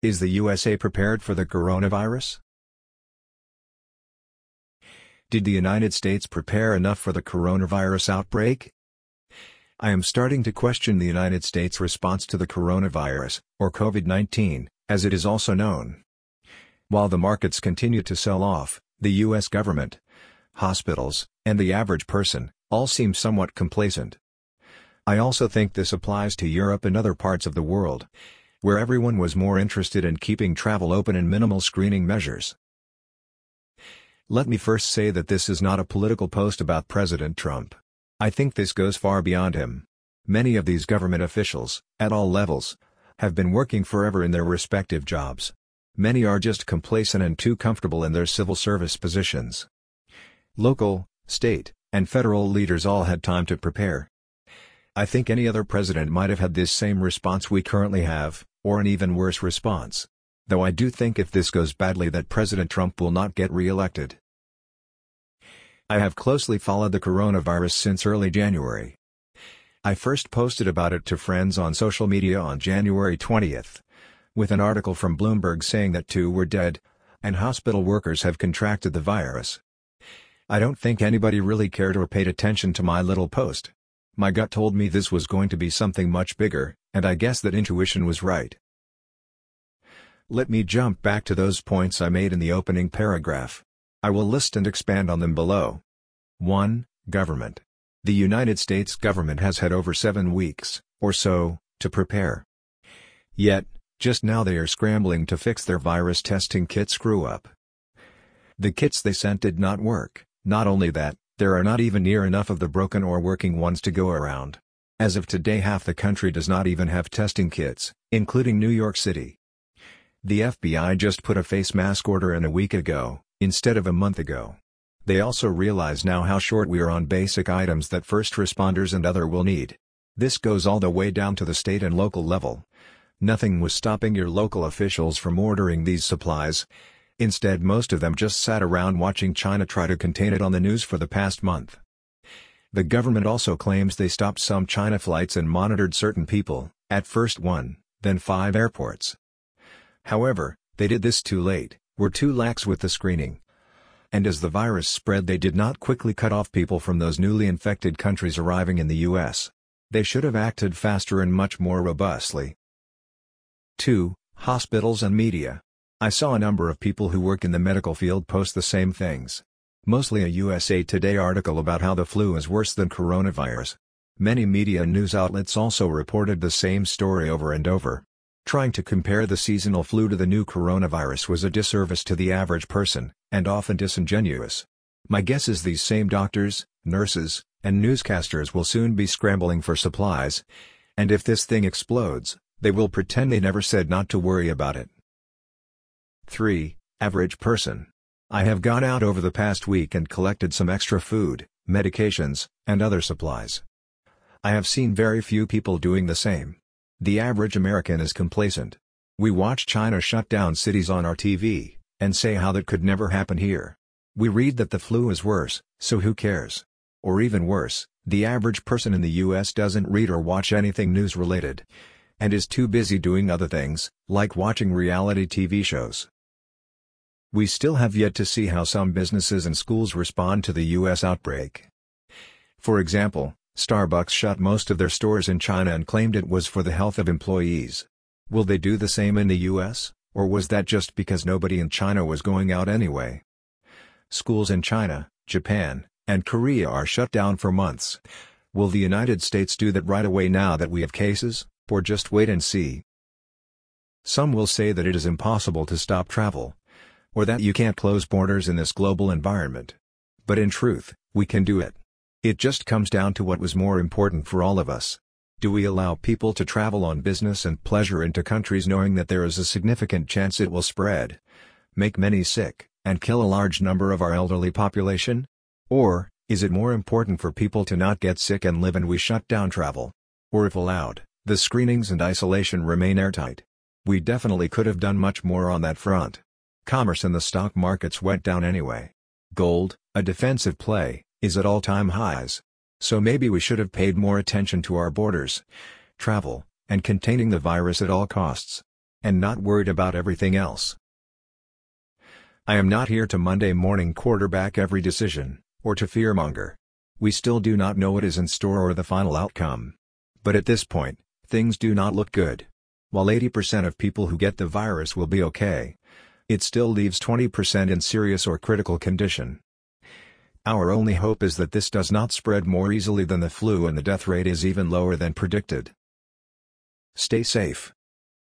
Is the USA prepared for the coronavirus? Did the United States prepare enough for the coronavirus outbreak? I am starting to question the United States' response to the coronavirus, or COVID-19, as it is also known. While the markets continue to sell off, the U.S. government, hospitals, and the average person, all seem somewhat complacent. I also think this applies to Europe and other parts of the world, where everyone was more interested in keeping travel open and minimal screening measures. Let me first say that this is not a political post about President Trump. I think this goes far beyond him. Many of these government officials, at all levels, have been working forever in their respective jobs. Many are just complacent and too comfortable in their civil service positions. Local, state, and federal leaders all had time to prepare. I think any other president might have had this same response we currently have, or an even worse response. Though I do think if this goes badly that President Trump will not get re-elected. I have closely followed the coronavirus since early January. I first posted about it to friends on social media on January 20th, with an article from Bloomberg saying that two were dead, and hospital workers have contracted the virus. I don't think anybody really cared or paid attention to my little post. My gut told me this was going to be something much bigger, and I guess that intuition was right. Let me jump back to those points I made in the opening paragraph. I will list and expand on them below. 1. Government. The United States government has had over seven weeks, or so, to prepare. Yet, just now they are scrambling to fix their virus testing kit screw-up. The kits they sent did not work, not only that, there are not even near enough of the broken or working ones to go around. As of today half the country does not even have testing kits, including New York City. The FBI just put a face mask order in a week ago, instead of a month ago. They also realize now how short we are on basic items that first responders and other will need. This goes all the way down to the state and local level. Nothing was stopping your local officials from ordering these supplies. Instead most of them just sat around watching China try to contain it on the news for the past month. The government also claims they stopped some China flights and monitored certain people, at first one, then five airports. However, they did this too late, were too lax with the screening. And as the virus spread they did not quickly cut off people from those newly infected countries arriving in the U.S. They should have acted faster and much more robustly. 2. Hospitals and media. I saw a number of people who work in the medical field post the same things. Mostly a USA Today article about how the flu is worse than coronavirus. Many media news outlets also reported the same story over and over. Trying to compare the seasonal flu to the new coronavirus was a disservice to the average person, and often disingenuous. My guess is these same doctors, nurses, and newscasters will soon be scrambling for supplies. And if this thing explodes, they will pretend they never said not to worry about it. 3. Average person. I have gone out over the past week and collected some extra food, medications, and other supplies. I have seen very few people doing the same. The average American is complacent. We watch China shut down cities on our TV, and say how that could never happen here. We read that the flu is worse, so who cares? Or even worse, the average person in the US doesn't read or watch anything news related. And is too busy doing other things, like watching reality TV shows. We still have yet to see how some businesses and schools respond to the US outbreak. For example, Starbucks shut most of their stores in China and claimed it was for the health of employees. Will they do the same in the US, or was that just because nobody in China was going out anyway? Schools in China, Japan, and Korea are shut down for months. Will the United States do that right away now that we have cases, or just wait and see? Some will say that it is impossible to stop travel. Or that you can't close borders in this global environment. But in truth, we can do it. It just comes down to what was more important for all of us. Do we allow people to travel on business and pleasure into countries knowing that there is a significant chance it will spread, make many sick, and kill a large number of our elderly population? Or, is it more important for people to not get sick and live and we shut down travel? Or if allowed, the screenings and isolation remain airtight? We definitely could have done much more on that front. Commerce and the stock markets went down anyway. Gold, a defensive play, is at all-time highs. So maybe we should have paid more attention to our borders, travel, and containing the virus at all costs. and not worried about everything else. I am not here to Monday morning quarterback every decision, or to fearmonger. We still do not know what is in store or the final outcome. But at this point, things do not look good. While 80% of people who get the virus will be okay, it still leaves 20% in serious or critical condition. Our only hope is that this does not spread more easily than the flu and the death rate is even lower than predicted. Stay safe.